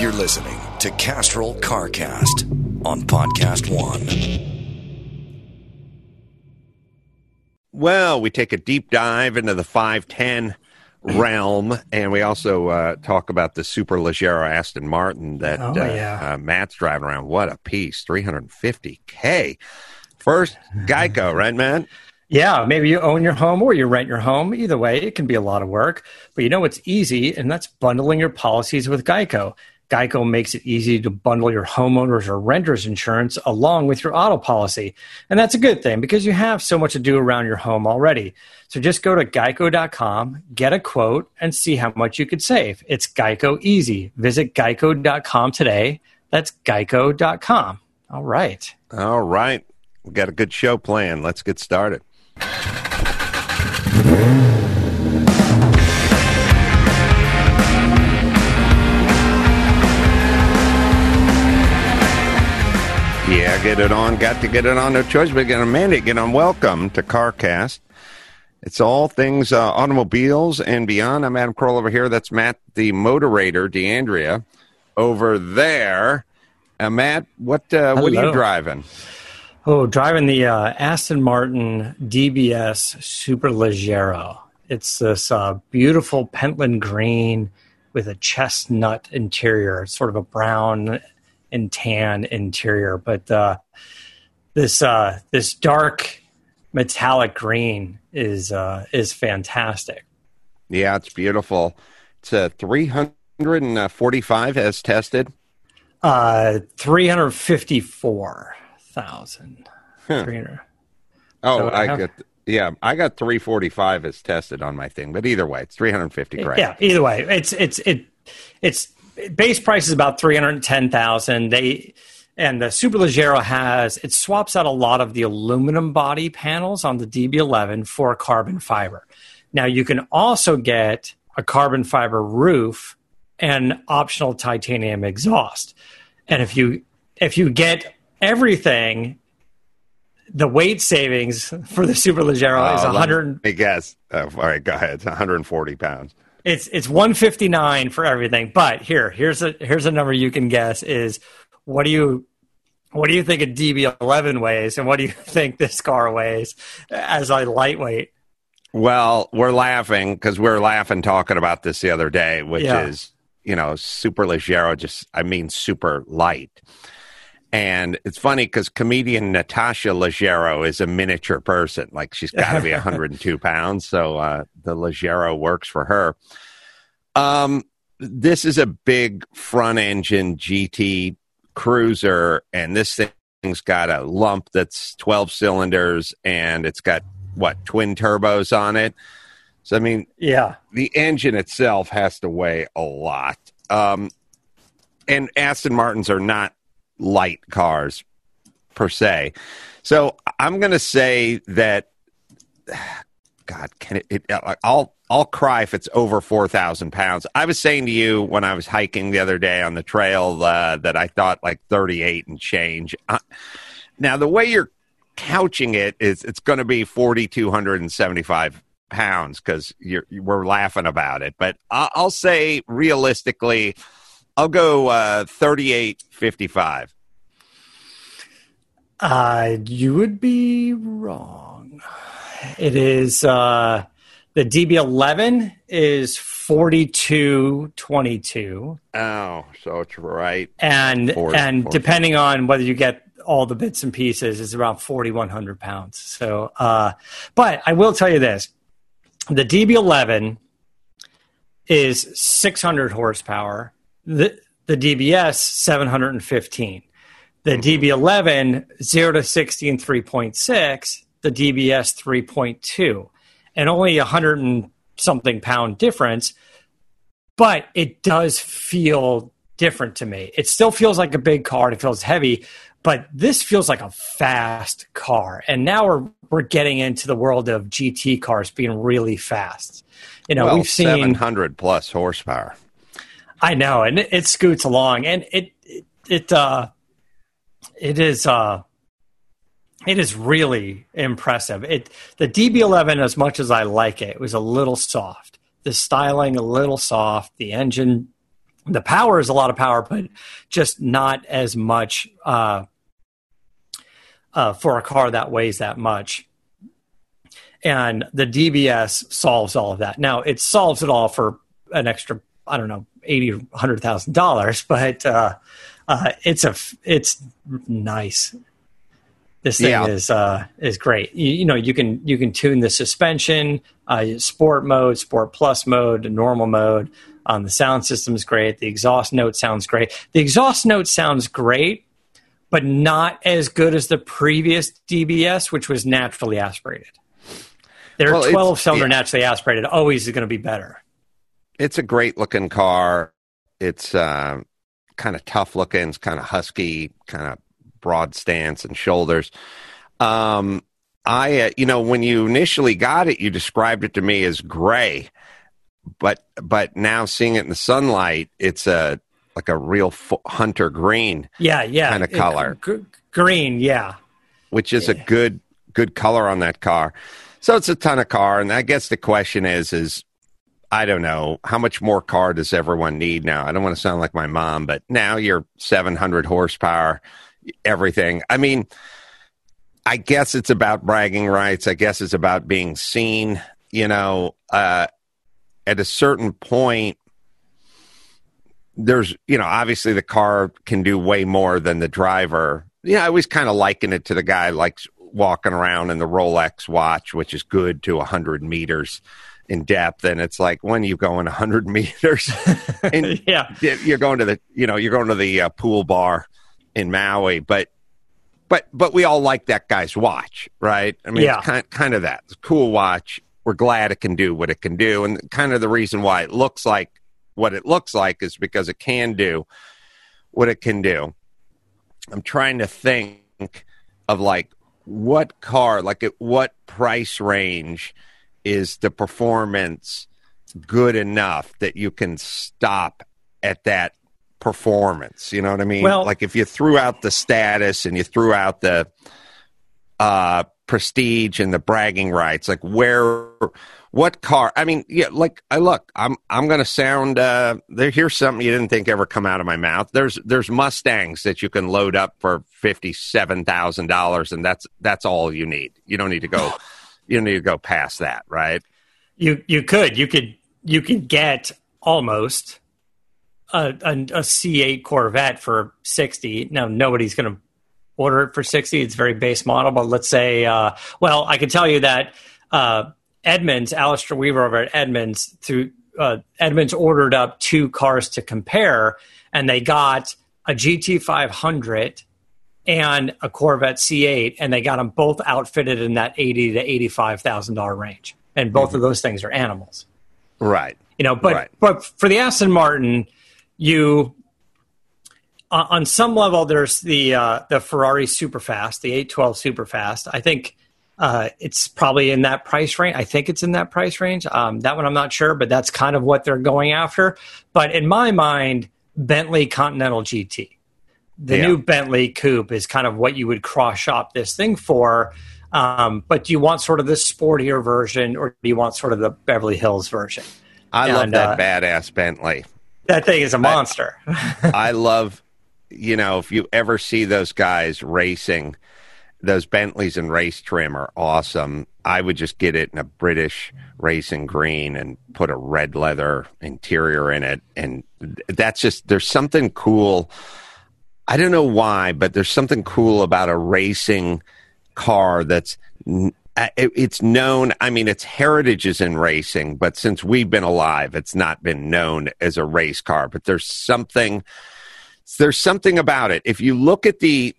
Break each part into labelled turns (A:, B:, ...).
A: You're listening to Castrol CarCast on Podcast One.
B: Well, we take a deep dive into the 510 realm, and we also uh, talk about the Superleggera Aston Martin that
C: Oh,
B: uh,
C: yeah.
B: uh, Matt's driving around. What a piece! 350K. First Geico, right, Matt?
C: Yeah, maybe you own your home or you rent your home. Either way, it can be a lot of work. But you know what's easy, and that's bundling your policies with Geico. Geico makes it easy to bundle your homeowners or renters insurance along with your auto policy. And that's a good thing because you have so much to do around your home already. So just go to geico.com, get a quote, and see how much you could save. It's Geico easy. Visit geico.com today. That's geico.com. All right.
B: All right. We got a good show planned. Let's get started. Yeah, get it on. Got to get it on. No choice but get on. Mandy, get on. Welcome to CarCast. It's all things uh, automobiles and beyond. I'm Adam Carolla over here. That's Matt, the moderator, D'Andrea, over there. Uh, Matt, what uh, what are you driving?
C: Oh, driving the uh, Aston Martin DBS Superleggera. It's this uh, beautiful Pentland green with a chestnut interior. It's sort of a brown and tan interior, but uh, this uh, this dark metallic green is uh, is fantastic.
B: Yeah, it's beautiful. It's a 345 as tested.
C: Uh, three hundred fifty four thousand.
B: Oh,
C: So I
B: I
C: have-
B: got yeah, I got 345 as tested on my thing, but either way, it's 350 grand.
C: Yeah, either way, it's it's it it's base price is about three hundred ten thousand. They and the Superleggera has it swaps out a lot of the aluminum body panels on the DB11 for carbon fiber. Now you can also get a carbon fiber roof and optional titanium exhaust. And if you if you get everything, the weight savings for the Superleggera is
B: Oh,
C: a
B: let
C: hundred.
B: me guess. Uh, all right, go ahead. It's 140 pounds.
C: It's it's 159 for everything. But here, here's a here's a number you can guess is what do you what do you think a DB11 weighs and what do you think this car weighs as a lightweight?
B: Well, we're laughing because we are laughing talking about this the other day, which
C: Yeah.
B: is, you know, super leggero, just, I mean, super light. And it's funny because comedian Natasha Leggero is a miniature person. Like she's got to be 102 pounds. So uh, the Leggero works for her. Um, this is a big front engine GT cruiser, and this thing's got a lump that's 12 cylinders and it's got what twin turbos on it. So, I mean,
C: Yeah.
B: the engine itself has to weigh a lot. Um, and Aston Martins are not light cars per se. So I'm going to say that, God, can it, it, I'll, I'll cry if it's over 4,000 pounds. I was saying to you when I was hiking the other day on the trail uh, that I thought like 38 and change. Uh, now, the way you're couching it is it's going to be 4,275 pounds because we're laughing about it. But I'll say realistically, I'll go uh, 38.55.
C: Uh, you would be wrong. It is uh, the DB11 is 4222
B: Oh, so it's right.
C: and
B: Four-
C: and depending on whether you get all the bits and pieces is around 4100 pounds so uh but i will tell you this the db11 is 600 horsepower the the dbs 715 the mm-hmm. db11 0 to 60 and 3.6 the dbs 3.2 and only a hundred and something pound difference but it does feel different to me. It still feels like a big car. and It feels heavy, but this feels like a fast car. And now we're we're getting into the world of GT cars being really fast. You know,
B: well,
C: we've seen.
B: 700 plus horsepower.
C: I know, and it, it scoots along, and it it, it uh, it is uh, it is really impressive. It the DB11, as much as I like it, it was a little soft. The styling a little soft. The engine the power is a lot of power, but just not as much uh, uh, for a car that weighs that much. And the DBS solves all of that. Now it solves it all for an extra, I don't know, eighty hundred thousand dollars, but uh, uh, it's a it's nice. This thing
B: Yeah.
C: is uh, is great. You, you know, you can you can tune the suspension, uh, sport mode, sport plus mode, normal mode. Um, the sound system is great. The exhaust note sounds great. The exhaust note sounds great, but not as good as the previous DBS, which was naturally aspirated. Their
B: Well,
C: 12 cylinder
B: yeah.
C: naturally aspirated always is going to be better.
B: It's a great looking car. It's uh, kind of tough looking. It's kind of husky, kind of broad stance and shoulders. Um, I, uh, you know, when you initially got it, you described it to me as gray, but but now seeing it in the sunlight, it's a like a real f- hunter green,
C: Yeah, yeah.
B: Kinda color.
C: g- green, yeah.
B: which is a good good color on that car. So it's a ton of car, and I guess the question is is I don't know how much more car does everyone need now. I don't want to sound like my mom, but now you're 700 horsepower, everything. I mean, I guess it's about bragging rights. I guess it's about being seen. You know, uh, at a certain point, there's, you know, obviously the car can do way more than the driver. Yeah, I always kind of liken it to the guy like walking around in the Rolex watch, which is good to 100 meters in depth. And it's like when you go in 100 meters, and
C: yeah.
B: you're going to the you know you're going to the uh, pool bar in Maui, but but but we all like that guy's watch, right? I mean,
C: Yeah.
B: it's kind kind of that it's a cool watch. We're glad it can do what it can do, and kind of the reason why it looks like what it looks like is because it can do what it can do. I'm trying to think of like what car, like at what price range is the performance good enough that you can stop at that performance. You know what I mean?
C: Well-
B: like if you threw out the status and you threw out the uh, prestige and the bragging rights, like where, what car? I mean, yeah, like I look, I'm I'm gonna sound. Uh, there, here's something you didn't think ever come out of my mouth. There's there's Mustangs that you can load up for fifty seven thousand dollars, and that's that's all you need. You don't need to go. You need to go past that, right?
C: You you could you could you could get almost a, a, a C8 Corvette for 60. Now nobody's going to order it for 60. It's very base model, but let's say uh, well, I can tell you that uh, Edmunds, Alistair Weaver over at Edmunds through uh, Edmunds ordered up two cars to compare and they got a GT500 and a Corvette C8 and they got them both outfitted in that 80 to 85,000 dollar range. And both of those things are animals.
B: Right.
C: You know, but
B: Right.
C: but for the Aston Martin, you uh, on some level there's the uh, the Ferrari Superfast, the 812 Superfast. I think uh, it's probably in that price range. I think it's in that price range. Um, that one I'm not sure, but that's kind of what they're going after. But in my mind, Bentley Continental GT, the
B: Yeah.
C: new Bentley Coupe, is kind of what you would cross shop this thing for. Um, but do you want sort of the sportier version, or do you want sort of the Beverly Hills version?
B: I love that
C: uh,
B: badass Bentley.
C: That thing is a monster.
B: I love, you know, if you ever see those guys racing, those Bentleys and race trim are awesome. I would just get it in a British racing green and put a red leather interior in it. And that's just, there's something cool. I don't know why, but there's something cool about a racing car that's uh, it- it's known i mean its heritage is in racing but since we've been alive it's not been known as a race car but there's something there's something about it. If you look at the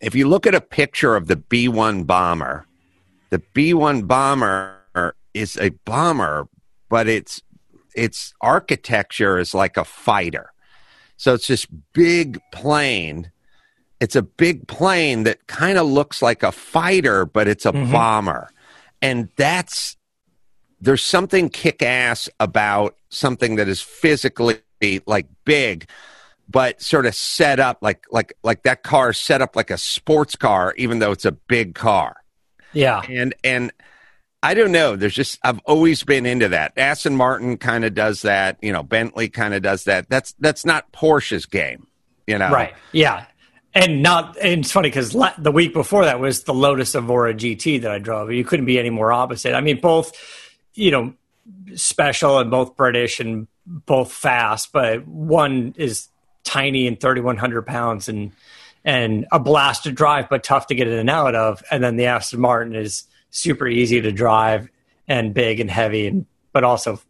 B: if you look at a picture of the b1 bomber the b1 bomber is a bomber but its its architecture is like a fighter so it's this big plane it's a big plane that kind of looks like a fighter, but it's a mm-hmm. bomber. And that's there's something kick ass about something that is physically like big, but sort of set up like like like that car set up like a sports car, even though it's a big car
C: Yeah.
B: and and I don't know. There's just I've always been into that. Aston Martin kind of does that. You know, Bentley kind of does that. That's that's not Porsche's game. You know,
C: right? Yeah, and not. And it's funny because la- the week before that was the Lotus Evora GT that I drove. You couldn't be any more opposite. I mean, both, you know, special and both British and both fast, but one is tiny and 3,100 pounds and and a blast to drive, but tough to get in and out of. And then the Aston Martin is super easy to drive and big and heavy, and but also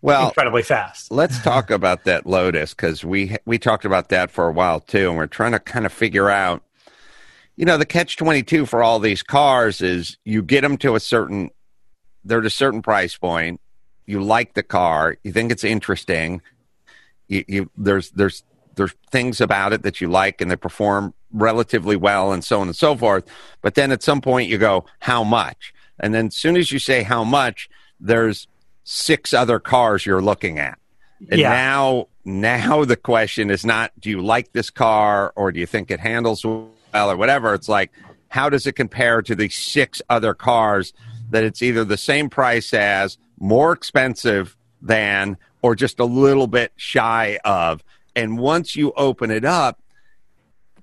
B: well
C: incredibly fast.
B: let's talk about that Lotus because we we talked about that for a while too, and we're trying to kind of figure out. You know, the catch twenty two for all these cars is you get them to a certain, they're at a certain price point. You like the car, you think it's interesting. You, you there's there's there's things about it that you like and they perform relatively well and so on and so forth. But then at some point you go, how much? And then as soon as you say how much, there's six other cars you're looking at. And
C: Yeah.
B: now now the question is not do you like this car or do you think it handles well or whatever. It's like how does it compare to the six other cars that it's either the same price as, more expensive than, or just a little bit shy of. And once you open it up,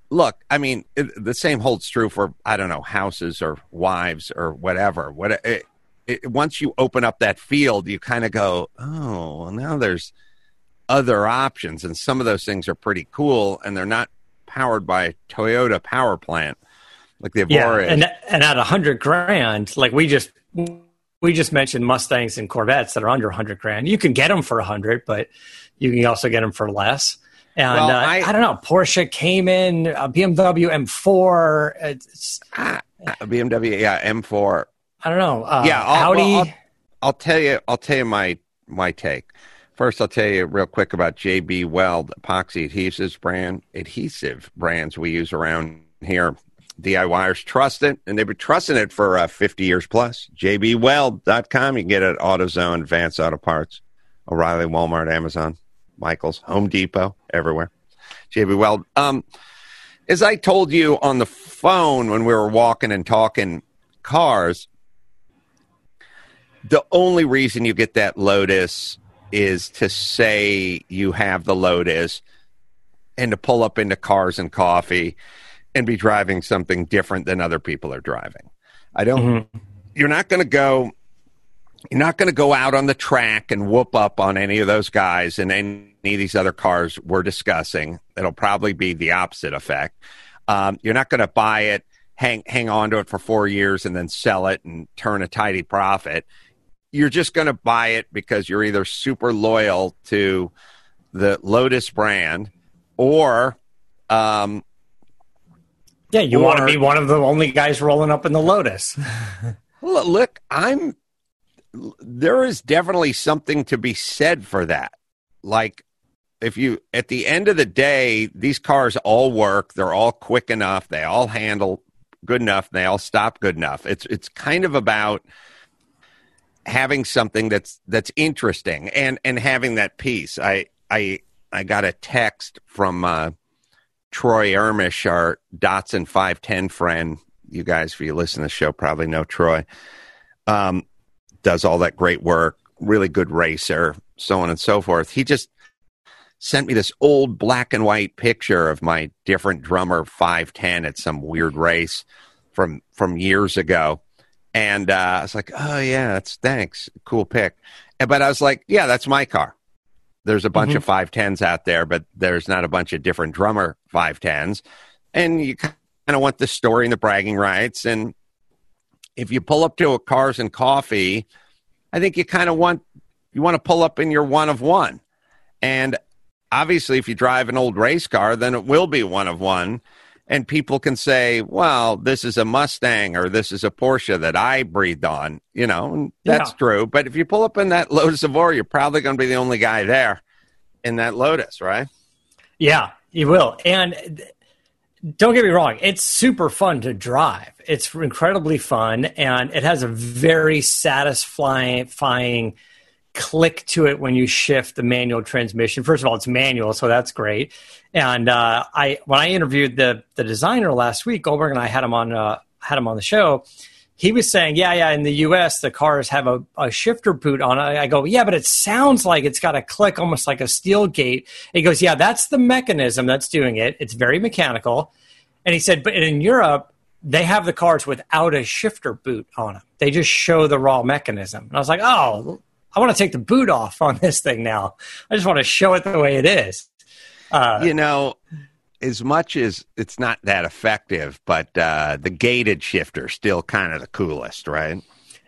B: look, I mean, it, the same holds true for I don't know houses or wives or whatever. What it, it, once you open up that field, you kind of go, oh, well, now there's other options, and some of those things are pretty cool, and they're not powered by Toyota power plant like the
C: Yeah,
B: is.
C: and and at a hundred grand, like we just we just mentioned Mustangs and Corvettes that are under a hundred grand. You can get them for a hundred, but you can also get them for less. And
B: Well,
C: uh,
B: I-
C: I, don't know, Porsche Cayman, a BMW M4. It's,
B: Ah, BMW, yeah, M4.
C: I don't know. Uh,
B: Yeah, I'll-
C: Audi.
B: well, I'll- I'll tell you. I'll tell you my my take. First, I'll tell you real quick about JB Weld epoxy adhesives brand adhesive brands we use around here. DIYers trust it, and they've been trusting it for uh, 50 years plus. JBWeld.com. You can get it at AutoZone, Advanced Auto Parts, O'Reilly, Walmart, Amazon, Michaels, Home Depot, everywhere. JB Weld. Um, as I told you on the phone when we were walking and talking cars, the only reason you get that Lotus is to say you have the Lotus and to pull up into cars and coffee and be driving something different than other people are driving. I don't, you're not going to go, you're not going to go out on the track and whoop up on any of those guys and any of these other cars we're discussing. It'll probably be the opposite effect. Um, you're not going to buy it, hang hang on to it for four years, and then sell it and turn a tidy profit. You're just going to buy it because you're either super loyal to the Lotus brand, or um,
C: yeah, you want to be one of the only guys rolling up in the Lotus.
B: Look, I'm. There is definitely something to be said for that. Like, if you, at the end of the day, these cars all work. They're all quick enough. They all handle good enough. They all stop good enough. It's it's kind of about having something that's that's interesting and and having that piece. I I I got a text from uh, Troy Ermish, our Datsun 510 friend. You guys, if you listen to the show, probably know Troy. Um, does all that great work, really good racer, so on and so forth. He just sent me this old black and white picture of my different drummer 510 at some weird race from from years ago. And uh, I was like, oh, yeah, that's thanks. Cool pick. And, but I was like, yeah, that's my car. There's a bunch of 510s out there, but there's not a bunch of different drummer 510s. And you kind of want the story and the bragging rights. And if you pull up to a Cars and Coffee, I think you kind of want you want to pull up in your one of one. And obviously, if you drive an old race car, then it will be one of one. And people can say, well, this is a Mustang or this is a Porsche that I breathed on, you know, and that's
C: Yeah.
B: true. But if you pull up in that Lotus of Evora, you're probably going to be the only guy there in that Lotus, right?
C: Yeah, you will. And don't get me wrong, it's super fun to drive. It's incredibly fun and it has a very satisfying click to it when you shift the manual transmission. First of all, it's manual, so that's great. And uh, I when I interviewed the the designer last week, Goldberg and I had him on uh, had him on the show. He was saying, yeah, yeah, in the US, the cars have a, a shifter boot on it. I go, yeah, but it sounds like it's got a click almost like a steel gate. he goes, yeah, that's the mechanism that's doing it. It's very mechanical. And he said, but in Europe, they have the cars without a shifter boot on them. They just show the raw mechanism. And I was like, oh, I want to take the boot off on this thing now. I just want to show it the way it is.
B: Uh, you know, as much as it's not that effective, but uh, the gated shifter still kind of the coolest, right?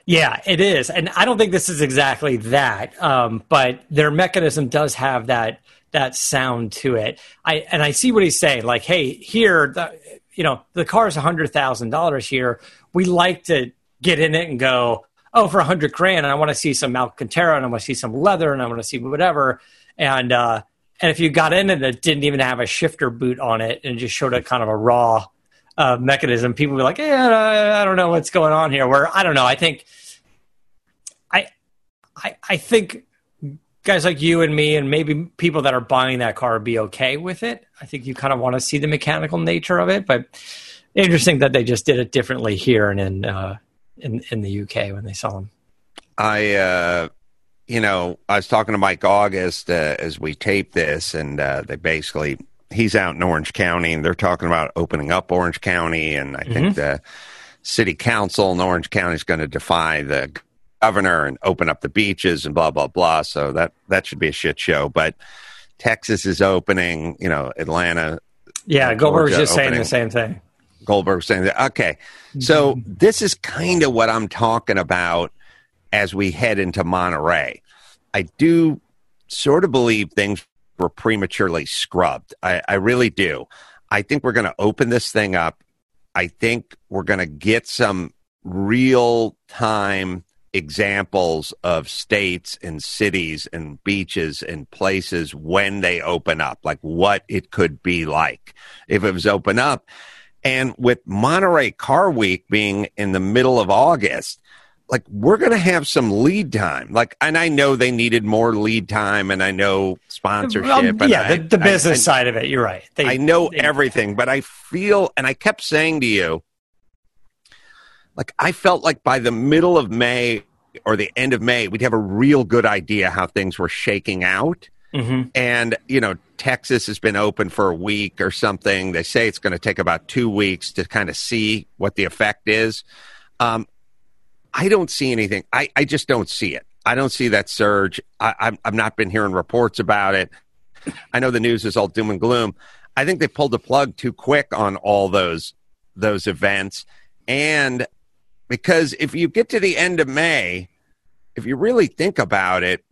C: Yeah, it is, and I don't think this is exactly that, um, but their mechanism does have that that sound to it. I and I see what he's saying. Like, hey, here, the, you know, the car is hundred thousand dollars here. We like to get in it and go, oh, for a hundred grand, I want to see some Alcantara, and I want to see some leather, and I want to see whatever, and uh, and if you got in and it didn't even have a shifter boot on it and just showed a kind of a raw uh, mechanism, people be like, "Yeah, I don't know what's going on here." Where I don't know. I think, I, I, I think guys like you and me, and maybe people that are buying that car, be okay with it. I think you kind of want to see the mechanical nature of it, but interesting that they just did it differently here and in uh, in in the UK when they saw them.
B: I uh, you know, I was talking to Mike August uh, as we tape this, and uh, they basically he's out in Orange County, and they're talking about opening up Orange County, and I mm-hmm. think the city council in Orange County is going to defy the governor and open up the beaches and blah blah blah. So that that should be a shit show. But Texas is opening, you know, Atlanta.
C: Yeah, Goldberg was just opening. saying the same thing.
B: Goldberg was saying that. Okay, so mm-hmm. this is kind of what I'm talking about as we head into Monterey. I do sort of believe things were prematurely scrubbed. I, I really do. I think we're going to open this thing up. I think we're going to get some real time examples of states and cities and beaches and places when they open up, like what it could be like if it was open up. And with Monterey Car Week being in the middle of August, like we're going to have some lead time. Like, and I know they needed more lead time, and I know sponsorship. Um,
C: yeah,
B: I,
C: the, the, business I, side of it. You're right.
B: They, I know they, everything, but I feel, and I kept saying to you, like I felt like by the middle of May or the end of May, we'd have a real good idea how things were shaking out. Mm-hmm. And you know, Texas has been open for a week or something. They say it's going to take about two weeks to kind of see what the effect is. Um, I don't see anything. I, I just don't see it. I don't see that surge. I, I'm, I've not been hearing reports about it. I know the news is all doom and gloom. I think they pulled the plug too quick on all those those events, and because if you get to the end of May, if you really think about it,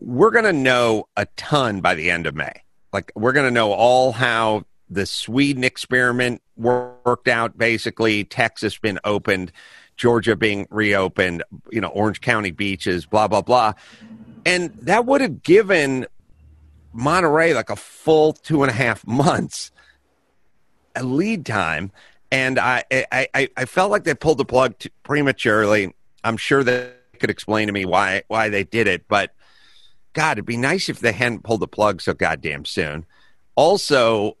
B: we're going to know a ton by the end of May. Like we're going to know all how the Sweden experiment worked out. Basically, Texas been opened Georgia being reopened, you know, Orange County beaches, blah, blah, blah. And that would have given Monterey like a full two and a half months a lead time. And I, I, I felt like they pulled the plug prematurely. I'm sure they could explain to me why why they did it, but God, it'd be nice if they hadn't pulled the plug so goddamn soon. Also,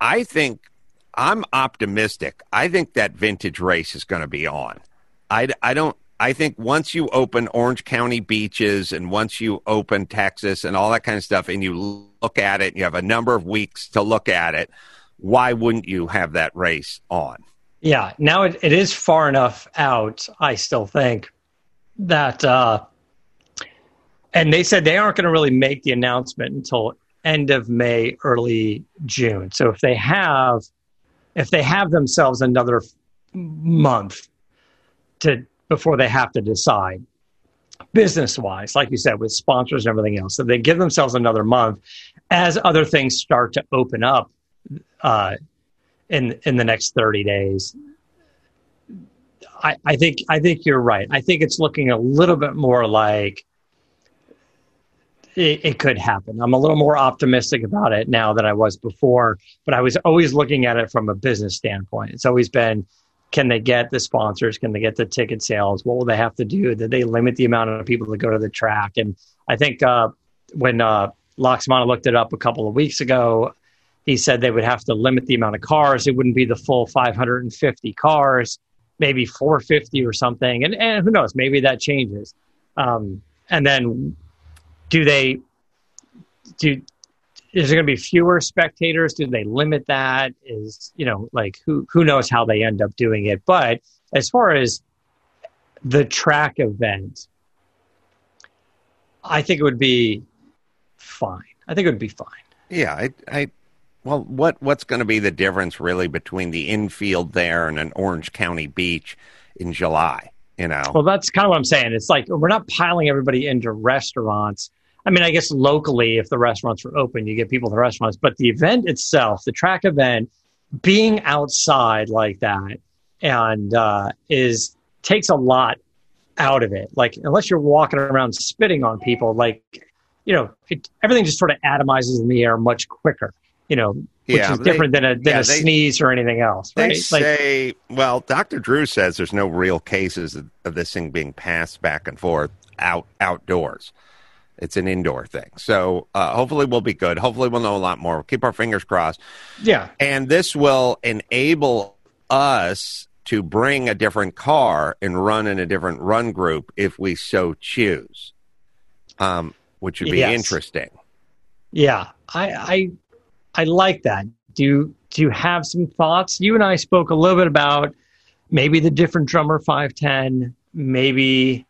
B: I think I'm optimistic. I think that vintage race is going to be on. I, I don't I think once you open Orange County beaches and once you open Texas and all that kind of stuff and you look at it, you have a number of weeks to look at it, why wouldn't you have that race on?
C: Yeah, now it, it is far enough out, I still think, that, uh, and they said they aren't going to really make the announcement until end of May, early June. So if they have, if they have themselves another month to before they have to decide business wise, like you said, with sponsors and everything else. So they give themselves another month as other things start to open up uh, in in the next thirty days. I, I think I think you're right. I think it's looking a little bit more like it, it, could happen. I'm a little more optimistic about it now than I was before, but I was always looking at it from a business standpoint. It's always been can they get the sponsors? Can they get the ticket sales? What will they have to do? Did they limit the amount of people that go to the track? And I think uh, when uh, looked it up a couple of weeks ago, he said they would have to limit the amount of cars. It wouldn't be the full 550 cars. maybe 450 or something. And, and who knows, maybe that changes. Um, and then do they do is there going to be fewer spectators do they limit that is you know like who who knows how they end up doing it but as far as the track event i think it would be fine i think it would be fine
B: Yeah, I, I well, what what's going to be the difference really between the infield there and an Orange County beach in July? You know,
C: Well, that's kind of what I'm saying. It's like we're not piling everybody into restaurants. I mean, I guess locally, if the restaurants were open, you get people in the restaurants. But the event itself, the track event, being outside like that, and uh, is takes a lot out of it. Like unless you're walking around spitting on people, like you know, it, everything just sort of atomizes in the air much quicker. You know, which
B: Yeah,
C: is
B: they-
C: different than a than
B: yeah,
C: a
B: they-
C: sneeze or anything else,
B: they
C: right? Like,
B: say, well, Dr. Drew says there's no real cases of, of this thing being passed back and forth out outdoors. It's an indoor thing, so uh, hopefully we'll be good. Hopefully we'll know a lot more. We'll Keep our fingers crossed.
C: yeah,
B: And this will enable us to bring a different car and run in a different run group if we so choose, um, which would be
C: Yes.
B: interesting.
C: Yeah, I, I I like that. Do you, do you have some thoughts? You and I spoke a little bit about maybe the different drummer 510, maybe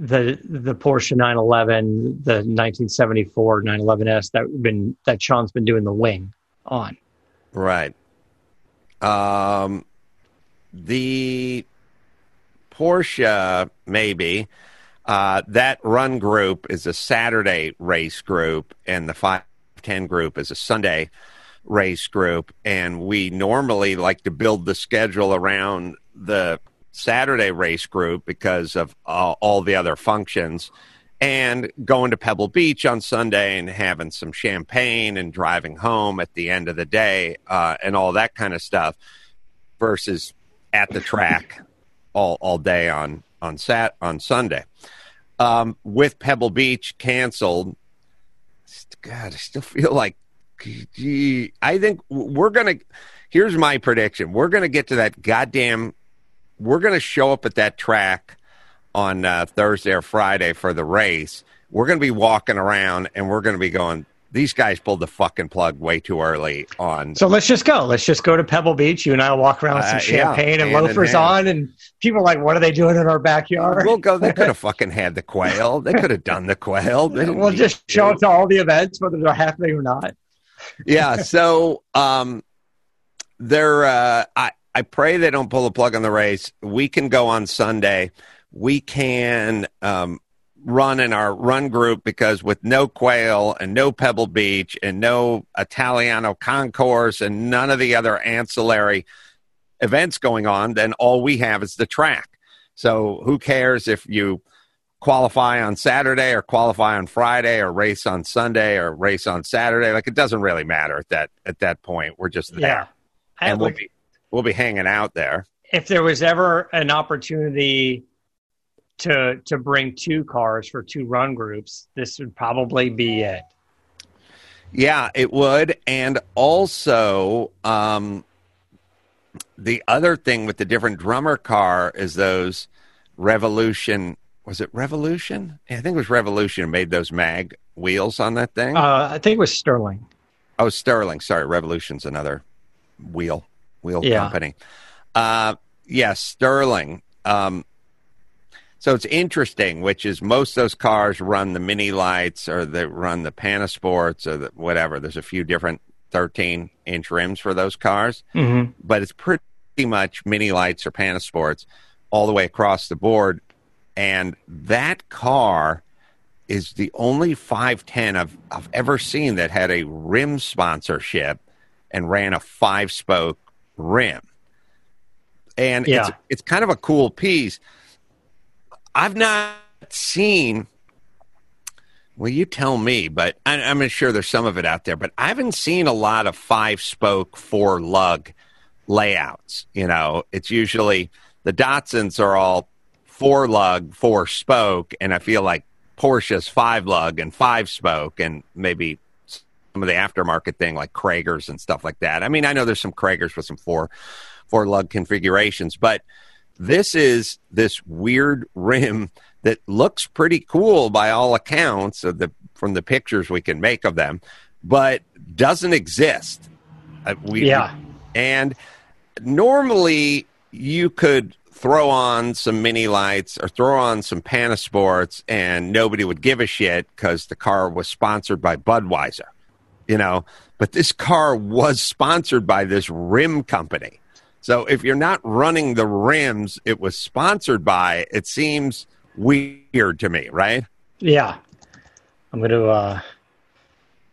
C: the the Porsche 911, the 1974 911s that been that Sean's been doing the wing on.
B: Right. Um, the Porsche, maybe. Uh, that run group is a Saturday race group, and the 510 group is a Sunday race group. And we normally like to build the schedule around the Saturday race group because of uh, all the other functions. And going to Pebble Beach on Sunday and having some champagne and driving home at the end of the day uh, and all that kind of stuff versus at the track all, all day on on sat on Sunday. Um, with Pebble Beach canceled, God, I still feel like gee, I think we're gonna. Here's my prediction: we're gonna get to that goddamn. We're gonna show up at that track on uh, Thursday or Friday for the race. We're gonna be walking around and we're gonna be going. These guys pulled the fucking plug way too early on.
C: So let's just go. Let's just go to Pebble Beach. You and I will walk around with some
B: Uh, yeah,
C: champagne and loafers on, and people are like, "What are they doing in our backyard?"
B: We'll go. They could have fucking had the quail. They could have done the quail.
C: We'll just
B: to.
C: show up to all the events, whether they're happening or not.
B: yeah so um they're uh i i pray they don't pull the plug on the race we can go on sunday we can um run in our run group because with no quail and no pebble beach and no italiano concourse and none of the other ancillary events going on then all we have is the track so who cares if you qualify on Saturday or qualify on Friday or race on Sunday or race on Saturday. Like it doesn't really matter at that at that point. We're just there,
C: Yeah.
B: And we'll be we'll be hanging out there.
C: if there was ever an opportunity to to bring two cars for two run groups, this would probably be it.
B: Yeah, it would, and also um, the other thing with the different drummer car is those Revolution. Was it Revolution? Yeah, I think it was Revolution who made those mag wheels on that thing.
C: Uh, I think it was Sterling.
B: Oh, Sterling. Sorry, Revolution's another wheel wheel
C: Yeah.
B: company. Uh, yes, Sterling. Um, so it's interesting, which is most of those cars run the Minilites or they run the Panasports or the whatever. There's a few different 13 inch rims for those cars,
C: Mm-hmm.
B: but it's pretty much Minilites or Panasports all the way across the board. And that car is the only 510 I've, I've ever seen that had a rim sponsorship and ran a five spoke rim. And it's, it's kind of a cool piece. I've not seen, well, you tell me, but I, I'm sure there's some of it out there, but I haven't seen a lot of five spoke, four lug layouts. You know, it's usually the Datsuns are all four lug, four spoke, and I feel like Porsche's five lug and five spoke, and maybe some of the aftermarket thing like Cragars and stuff like that. I mean, I know there's some Cragars with some four four lug configurations, but this is this weird rim that looks pretty cool by all accounts of the from the pictures we can make of them, but doesn't exist. Uh, we,
C: Yeah.
B: and normally you could throw on some Minilites or throw on some Panasports and nobody would give a shit because the car was sponsored by Budweiser, you know. But this car was sponsored by this rim company. So if you're not running the rims it was sponsored by, it seems weird to me, right?
C: Yeah. I'm gonna uh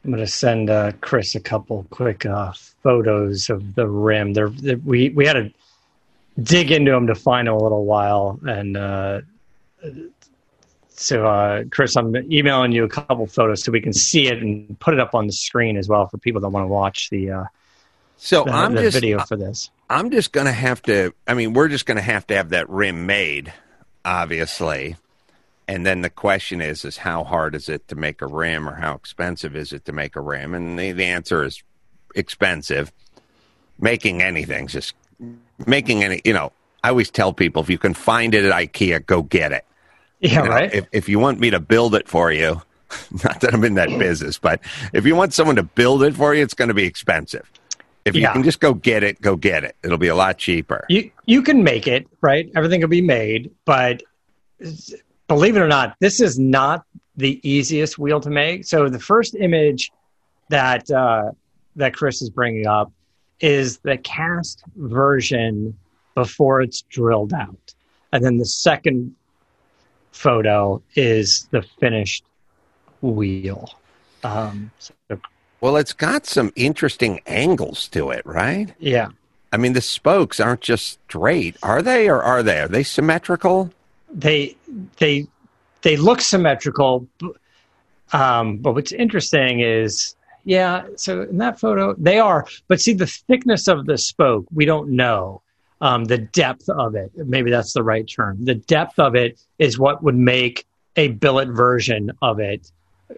C: I'm gonna send uh, Chris a couple quick uh, photos of the rim. They're, we we had to dig into them to find them a little while, and uh, so uh, Chris, I'm emailing you a couple photos so we can see it and put it up on the screen as well for people that want to watch the uh,
B: So
C: the,
B: I'm
C: the
B: just
C: video for this.
B: I'm just going to have to. I mean, we're just going to have to have that rim made, obviously. And then the question is, is how hard is it to make a rim, or how expensive is it to make a rim? And the, the answer is expensive. Making anything's just making any. You know, I always tell people if you can find it at IKEA, go get it.
C: Yeah,
B: You know,
C: right.
B: If if you want me to build it for you, not that I'm in that business, but if you want someone to build it for you, it's going to be expensive. If you
C: Yeah.
B: can just go get it, go get it. It'll be a lot cheaper.
C: you you can make it right everything can be made but believe it or not this is not the easiest wheel to make so the first image that uh, that chris is bringing up is the cast version before it's drilled out and then the second photo is the finished wheel um, so,
B: Well, it's got some interesting angles to it, right?
C: yeah
B: I mean, the spokes aren't just straight, are they? Or are they? Are they symmetrical?
C: they they they look symmetrical um, but what's interesting is yeah so in that photo they are but see the thickness of the spoke we don't know um, the depth of it. Maybe that's the right term. The depth of it is what would make a billet version of it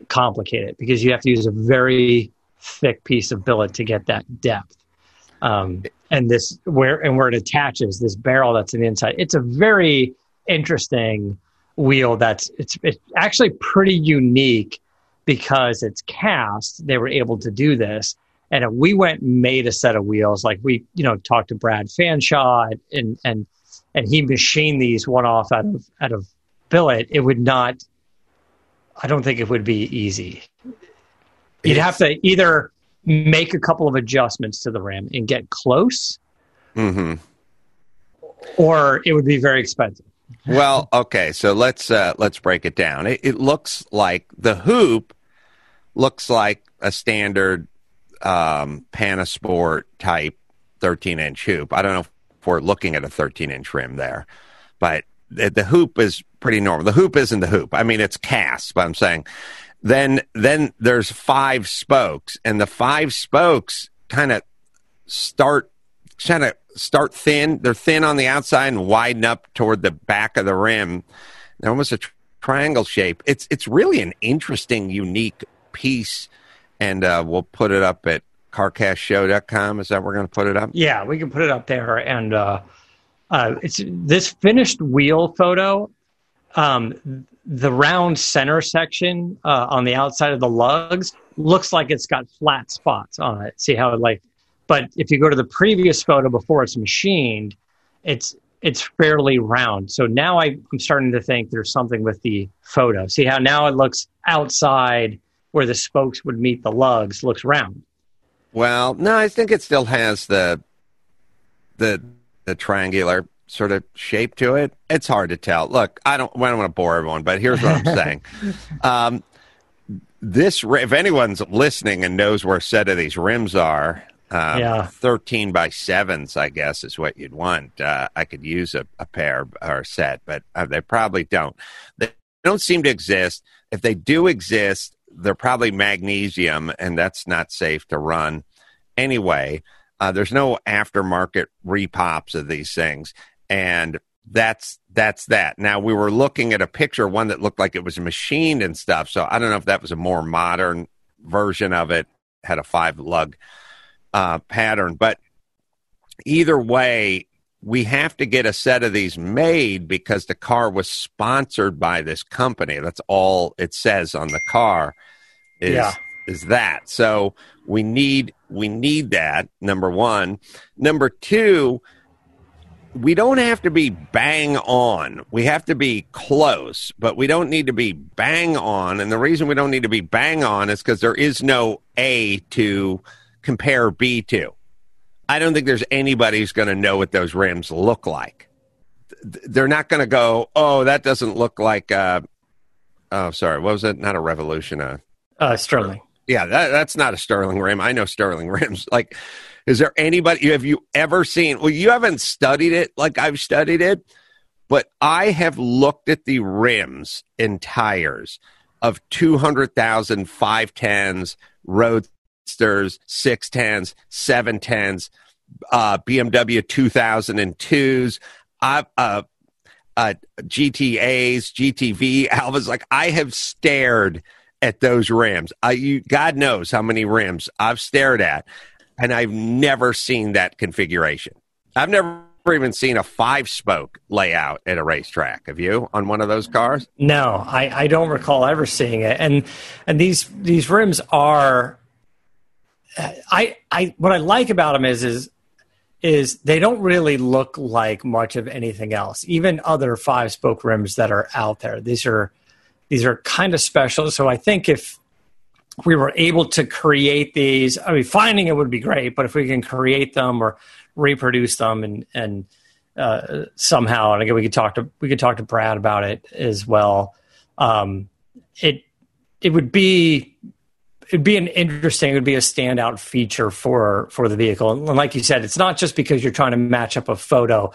C: complicated because you have to use a very thick piece of billet to get that depth. Um, and this where and where it attaches this barrel that's in the inside it's a very interesting wheel that's it's it's actually pretty unique because it's cast. They were able to do this and if we went and made a set of wheels like we you know talked to brad fanshaw and and and he machined these one off out of out of billet it would not i don't think it would be easy you'd have to either make a couple of adjustments to the rim and get close
B: mm-hmm.
C: or it would be very expensive
B: Well, okay, so let's uh, let's break it down. It, it looks like the hoop looks like a standard um, Panasport type 13 inch hoop. I don't know if we're looking at a 13 inch rim there, but the, the hoop is pretty normal. The hoop isn't the hoop. I mean, it's cast, but I'm saying then then there's five spokes, and the five spokes kind of start kind of start thin. They're thin on the outside and widen up toward the back of the rim. They're almost a tr- triangle shape. It's it's really an interesting, unique piece, and uh, we'll put it up at carcastshow.com. Is that where we're going to put it up?
C: Yeah, we can put it up there, and uh, uh, it's this finished wheel photo. Um, the round center section uh, on the outside of the lugs looks like it's got flat spots on it. See how it like, but if you go to the previous photo before it's machined, it's it's fairly round. So now I, I'm starting to think there's something with the photo. See how now it looks outside where the spokes would meet the lugs looks round.
B: Well, no, I think it still has the the the triangular sort of shape to it. It's hard to tell. Look, I don't, I don't want to bore everyone, but here's what I'm saying. Um, this, if anyone's listening and knows where a set of these rims are, um,
C: Yeah.
B: 13 by sevens, I guess, is what you'd want. Uh, I could use a, a pair or a set, but uh, they probably don't. They don't seem to exist. If they do exist, they're probably magnesium, and that's not safe to run anyway. Uh, there's no aftermarket repops of these things, and that's that's that. Now we were looking at a picture, one that looked like it was machined and stuff. So I don't know if that was a more modern version of it, had a five lug uh, pattern, but either way, we have to get a set of these made because the car was sponsored by this company. That's all it says on the car. Is,
C: Yeah.
B: is that so? We need we need that number one. Number two, we don't have to be bang on. We have to be close, but we don't need to be bang on. And the reason we don't need to be bang on is because there is no A to compare B to. I don't think there's anybody who's going to know what those rims look like. They're not going to go, oh, that doesn't look like. Uh, oh, sorry, what was it? Not a Revolution. Uh,
C: Uh, Sterling.
B: yeah, that, that's not a Sterling rim. I know Sterling rims. Like, is there anybody? Have you ever seen? Well, you haven't studied it like I've studied it, but I have looked at the rims and tires of 200,000 510s, Roadsters, 610s, 710s, uh, BMW 2002s, uh, uh, uh, GTAs, GTV, Alfas. Like, I have stared at those rims. I, you, God knows how many rims I've stared at, and I've never seen that configuration. I've never even seen a five spoke layout at a racetrack. Have you on one of those cars?
C: No, I, I don't recall ever seeing it. And and these these rims are, I I what I like about them is is is they don't really look like much of anything else. Even other five spoke rims that are out there, these are these are kind of special. So I think if we were able to create these, I mean, finding it would be great, but if we can create them or reproduce them and and uh, somehow, and again, we could talk to we could talk to Brad about it as well. Um, it it would be it'd be an interesting, it would be a standout feature for for the vehicle. And like you said, it's not just because you're trying to match up a photo.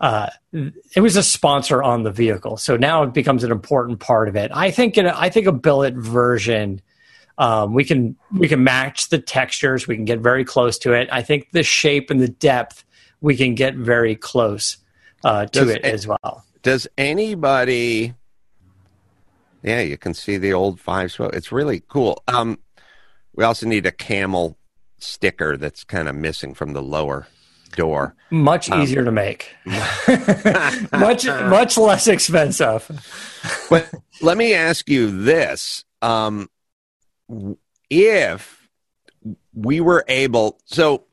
C: Uh, it was a sponsor on the vehicle, so now it becomes an important part of it. I think in a, I think a billet version. Um, we can we can match the textures. We can get very close to it. I think the shape and the depth we can get very close uh, to
B: Does
C: it
B: it-
C: as well.
B: Does anybody? Yeah, you can see the old five spoke. It's really cool. Um, we also need a camel sticker that's kind of missing from the lower door.
C: Much
B: Um,
C: easier to make. much much less expensive.
B: But let me ask you this: um, if we were able, so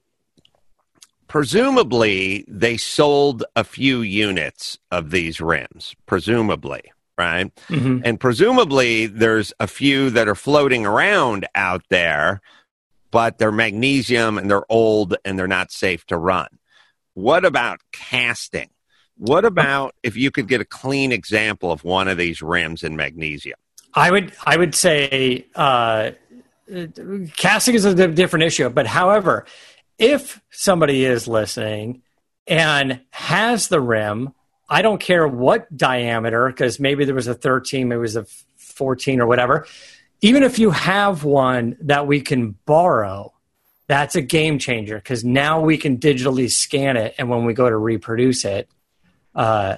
B: presumably they sold a few units of these rims, presumably, right?
C: Mhm.
B: And presumably there's a few that are floating around out there, but they're magnesium and they're old and they're not safe to run. What about casting? What about if you could get a clean example of one of these rims in magnesium?
C: I would I would say uh, casting is a different issue, but however, if somebody is listening and has the rim, I don't care what diameter, because maybe there was a 13, maybe it was a 14 or whatever. Even if you have one that we can borrow, that's a game changer because now we can digitally scan it, and when we go to reproduce it, uh,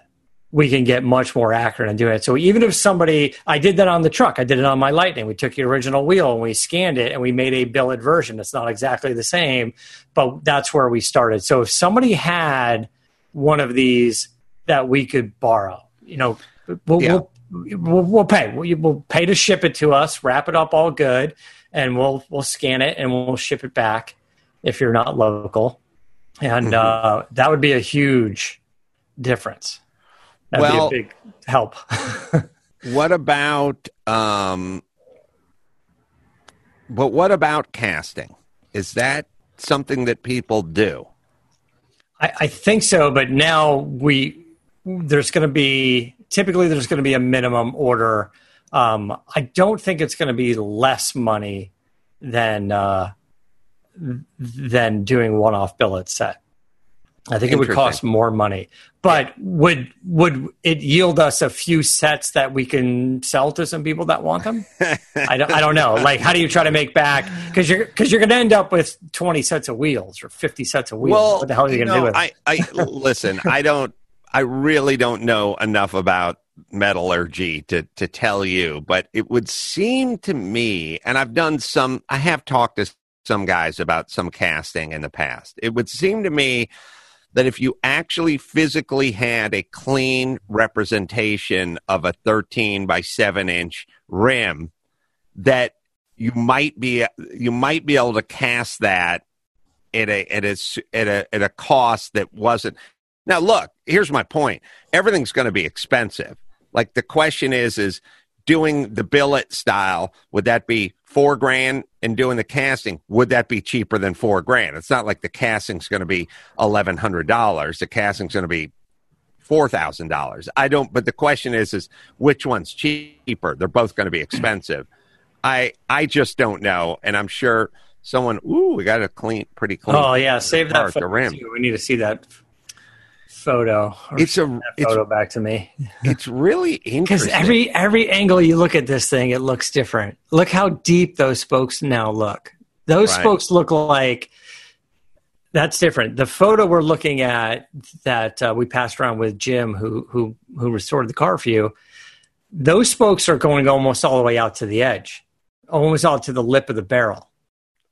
C: we can get much more accurate in doing it. So even if somebody, I did that on the truck, I did it on my Lightning. We took the original wheel and we scanned it and we made a billet version. It's not exactly the same, but that's where we started. So if somebody had one of these that we could borrow, you know, we'll,
B: Yeah.
C: we'll, we'll, pay. We'll, we'll pay to ship it to us, wrap it up all good, and we'll we'll scan it and we'll ship it back if you're not local. And uh, that would be a huge difference. That'd
B: Well-
C: be a big help.
B: What about um but what about casting? Is that something that people do?
C: I, I think so, but now we there's going to be typically there's going to be a minimum order. Um, I don't think it's going to be less money than uh, than doing one off billet set. I think it would cost more money, but would would it yield us a few sets that we can sell to some people that want them? I don't, I don't know. Like, how do you try to make back? Because you're because you're going to end up with twenty sets of wheels or fifty sets of wheels.
B: Well,
C: what the hell are you
B: you
C: going to do with? it?
B: I, I listen. I don't. I really don't know enough about metallurgy to to tell you, but it would seem to me, and I've done some. I have talked to some guys about some casting in the past. It would seem to me that if you actually physically had a clean representation of a 13 by 7 inch rim, that you might be you might be able to cast that at a at a at a, at a cost that wasn't. Now, look, here's my point. Everything's going to be expensive. Like the question is, is doing the billet style would that be four grand and doing the casting? Would that be cheaper than four grand? It's not like the casting's going to be eleven hundred dollars. The casting's going to be four thousand dollars. I don't but the question is is which one's cheaper? They're both going to be expensive. I i just don't know and i'm sure someone ooh we got a clean pretty clean
C: oh yeah save that
B: the rim.
C: too. we need to see that photo
B: it's a
C: that
B: it's,
C: photo back to me.
B: it's really interesting.
C: because every every angle you look at this thing it looks different. Look how deep those spokes now look. Those
B: Right.
C: spokes look like that's different. The photo we're looking at that uh, we passed around with jim who who who restored the car for you those spokes are going almost all the way out to the edge almost out to the lip of the barrel.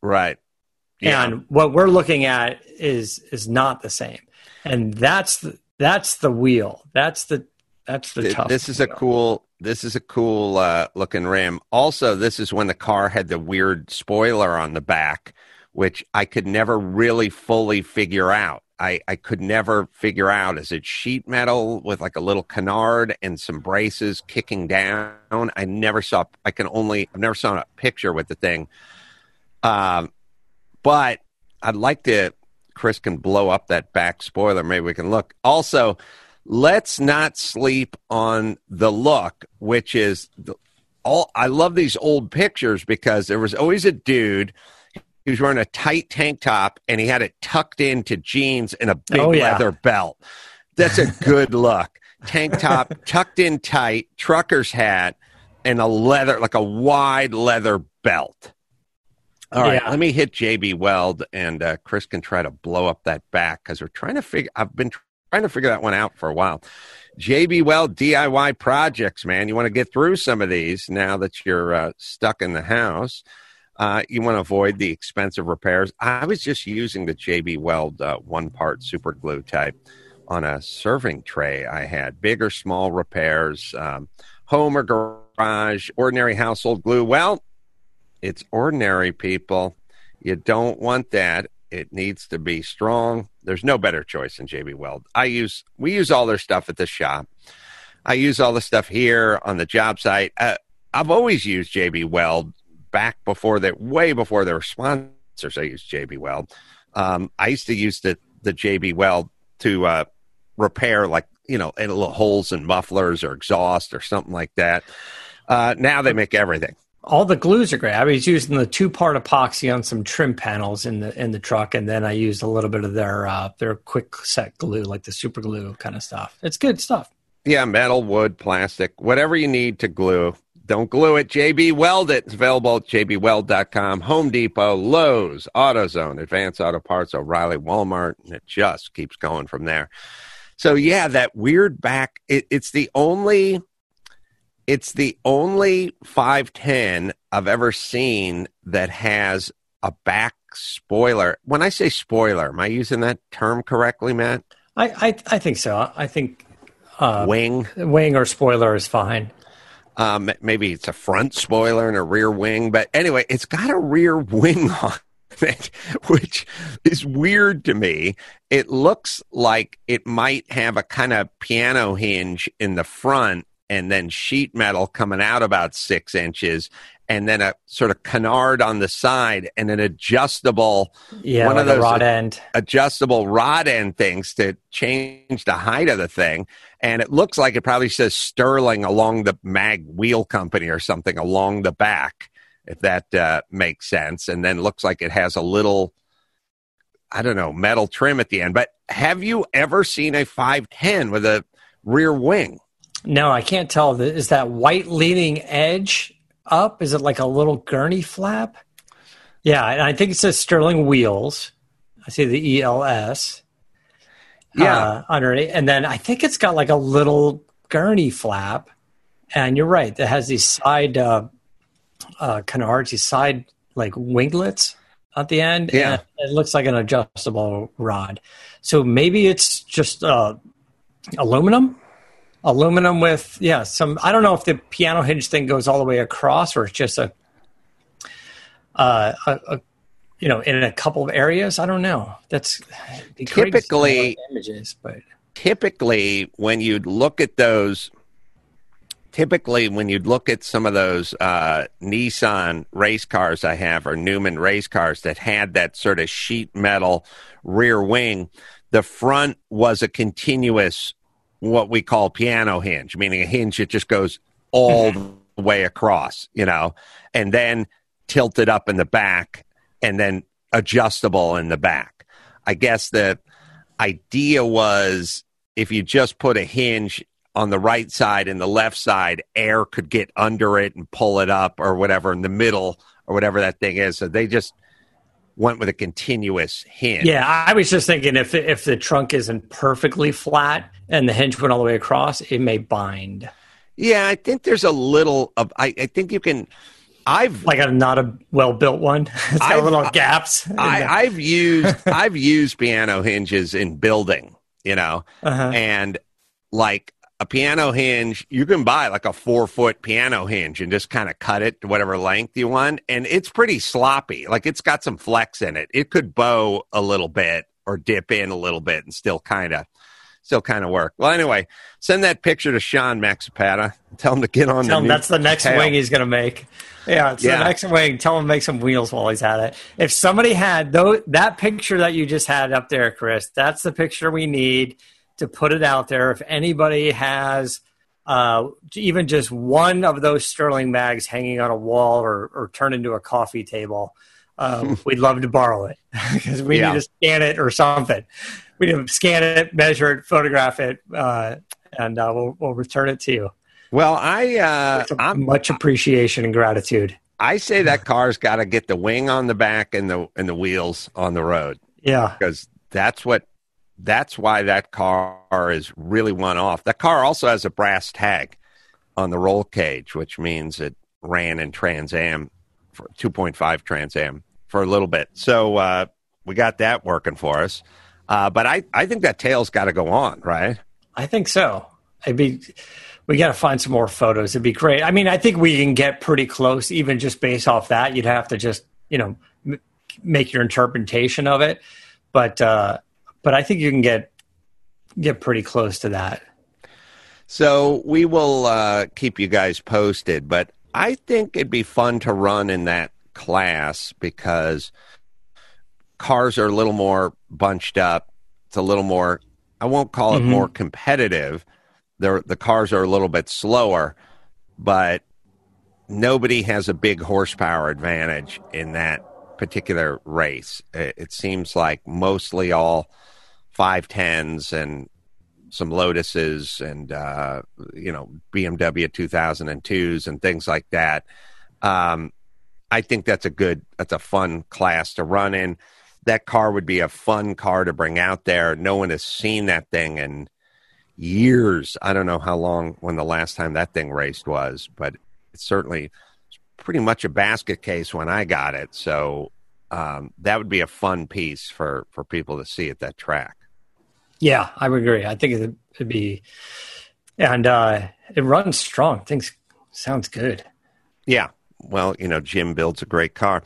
B: Right. Yeah.
C: and what we're looking at is is not the same and that's the, that's the wheel. That's the that's the
B: Th-
C: tough
B: this is a cool this is a cool uh, looking rim. Also this is when the car had the weird spoiler on the back which i could never really fully figure out. I, I could never figure out is it sheet metal with like a little canard and some braces kicking down? I never saw i can only i've never saw a picture with the thing. Um, but i'd like to chris can blow up that back spoiler maybe we can look also let's not sleep on the look, which is the, all. I love these old pictures because there was always a dude. He was wearing a tight tank top and he had it tucked into jeans and a oh, big
C: Oh, yeah.
B: leather belt. That's a good look. Tank top tucked in tight, trucker's hat, and a leather, like a wide leather belt. All right,
C: Yeah.
B: let me hit JB Weld and uh, Chris can try to blow up that back because we're trying to figure. I've been trying to figure that one out for a while. JB Weld DIY projects, man. You want to get through some of these now that you're uh, stuck in the house. Uh, you want to avoid the expensive repairs. I was just using the JB Weld uh, one part super glue type on a serving tray I had. Big or small repairs, um, home or garage, ordinary household glue. Well, it's ordinary, people. You don't want that. It needs to be strong. There's no better choice than JB Weld. I use we use all their stuff at the shop. I use all the stuff here on the job site. Uh, I've always used JB Weld back before that, way before they were sponsors. I used JB Weld. Um, I used to use the the JB Weld to uh, repair like you know little holes in mufflers or exhaust or something like that. Uh, now they make everything.
C: All the glues are great. I was using the two part epoxy on some trim panels in the in the truck, and then I used a little bit of their uh, their quick set glue, like the super glue kind of stuff. It's good stuff.
B: Yeah, metal, wood, plastic, whatever you need to glue. Don't glue it. JB Weld it. It's available at jbweld.com, Home Depot, Lowe's, AutoZone, Advanced Auto Parts, O'Reilly, Walmart, and it just keeps going from there. So yeah, that weird back. It, it's the only. It's the only 510 I've ever seen that has a back spoiler. When I say spoiler, am I using that term correctly, Matt?
C: I I, I think so. I think uh,
B: Wing.
C: wing or spoiler is fine.
B: Um, maybe it's a front spoiler and a rear wing, but anyway, it's got a rear wing on it, which is weird to me. It looks like it might have a kind of piano hinge in the front and then sheet metal coming out about six inches and then a sort of canard on the side and an adjustable
C: Yeah,
B: One
C: like
B: of those-
C: rod end.
B: adjustable rod end things to change the height of the thing. And it looks like it probably says Sterling along the mag wheel company or something along the back, if that uh, makes sense. And then looks like it has a little, I don't know, metal trim at the end. But have you ever seen a 510 with a rear wing?
C: No, I can't tell. Is that white leading edge up? Is it like a little gurney flap? Yeah, and I think it says Sterling Wheels. I see the ELS.
B: Yeah.
C: uh, underneath, and then I think it's got like a little gurney flap. And you're right; it has these side uh, uh, canards, these side like winglets. at the end.
B: Yeah.
C: and it looks like an adjustable rod. So maybe it's just uh, aluminum, aluminum with yeah some. I don't know if the piano hinge thing goes all the way across or it's just a, uh, a, a you know, in a couple of areas. I don't know. That's it'd be great to see what
B: Typically-
C: images, but
B: typically when you'd look at those typically when you'd look at some of those uh, nissan race cars i have or newman race cars that had that sort of sheet metal rear wing the front was a continuous what we call piano hinge meaning a hinge that just goes all mm-hmm. the way across you know and then tilted up in the back and then adjustable in the back i guess the idea was if you just put a hinge on the right side and the left side, air could get under it and pull it up or whatever in the middle or whatever that thing is. So they just went with a continuous hinge.
C: yeah, I was just thinking if if the trunk isn't perfectly flat and the hinge went all the way across, it may bind
B: Yeah, I think there's a little of I, I think you can I've
C: like a not a well built one. it's got
B: I've-
C: little gaps.
B: I, I've used I've used piano hinges in building, you know,
C: Uh-huh.
B: and like a piano hinge, you can buy like a four foot piano hinge and just kind of cut it to whatever length you want, and it's pretty sloppy. Like it's got some flex in it. It could bow a little bit or dip in a little bit and still kind of. Still kind of work. Well, anyway, send that picture to Sean Maxipata. Tell him to get on.
C: Tell
B: the
C: him that's the next
B: tail.
C: wing he's going to make. Yeah, it's
B: Yeah.
C: the next wing. Tell him to make some wheels while he's at it. If somebody had though that picture that you just had up there, Chris, that's the picture we need to put it out there. If anybody has uh, even just one of those Sterling mags hanging on a wall or, or turned into a coffee table, um, we'd love to borrow it because we
B: Yeah.
C: need to scan it or something. We need to scan it, measure it, photograph it, uh, and uh, we'll, we'll return it to you.
B: Well, I uh,
C: It's a
B: I'm
C: much appreciation and gratitude.
B: I say that car's got to get the wing on the back and the and the wheels on the road
C: Yeah.
B: because that's what that's why that car is really one off. That car also has a brass tag on the roll cage, which means it ran in Trans Am for 2.5 Trans Am for a little bit. So uh, we got that working for us. Uh, but I, I think that tail's got to go on, right?
C: I think so. I'd be we got to find some more photos. It'd be great. I mean, I think we can get pretty close, even just based off that. You'd have to just you know m- make your interpretation of it, but uh, but I think you can get get pretty close to that.
B: So we will uh, keep you guys posted, but I think it'd be fun to run in that class because cars are a little more bunched up. It's a little more, I won't call it
C: Mhm.
B: more competitive. The cars are a little bit slower, but nobody has a big horsepower advantage in that particular race. It, it seems like mostly all 510s and some Lotuses and uh, you know BMW 2002s and things like that. Um, I think that's a good, that's a fun class to run in. That car would be a fun car to bring out there. No one has seen that thing in years. I don't know how long when the last time that thing raced was, but it's certainly pretty much a basket case when I got it. So um, that would be a fun piece for for people to see at that track.
C: Yeah, I would agree. I think it'd, be, and uh, it runs strong. Things sounds good.
B: Yeah. Well, you know, Jim builds a great car.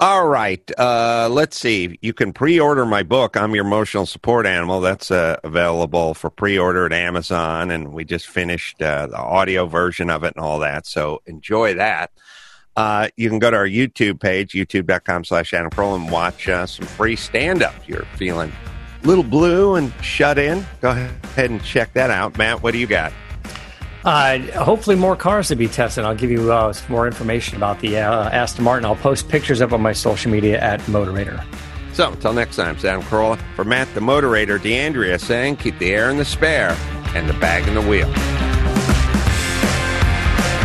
B: All right. Uh, let's see. You can pre order my book, I'm Your Emotional Support Animal. That's uh, available for pre order at Amazon. And we just finished uh, the audio version of it and all that. So enjoy that. Uh, you can go to our YouTube page, youtube.com slash Adam Carolla, and watch uh, some free stand up. if You're feeling little blue and shut in. Go ahead and check that out. Matt, what do you got?
C: Uh, hopefully, more cars to be tested. I'll give you uh, more information about the uh, Aston Martin. I'll post pictures up on my social media at Motorator.
B: So, until next time, Sam Carolla. For Matt the Moderator, D'Andrea saying, keep the air in the spare and the bag in the wheel.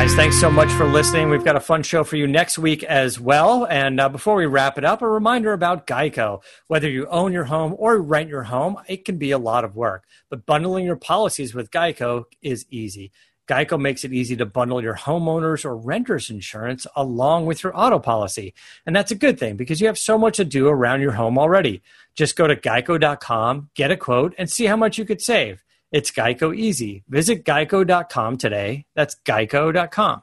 C: guys, thanks so much for listening. We've got a fun show for you next week as well. And uh, before we wrap it up, a reminder about Geico. Whether you own your home or rent your home, it can be a lot of work, but bundling your policies with Geico is easy. Geico makes it easy to bundle your homeowners or renters insurance along with your auto policy. And that's a good thing because you have so much to do around your home already. Just go to geico.com, get a quote, and see how much you could save. It's Geico Easy. Visit geico.com today. That's geico.com.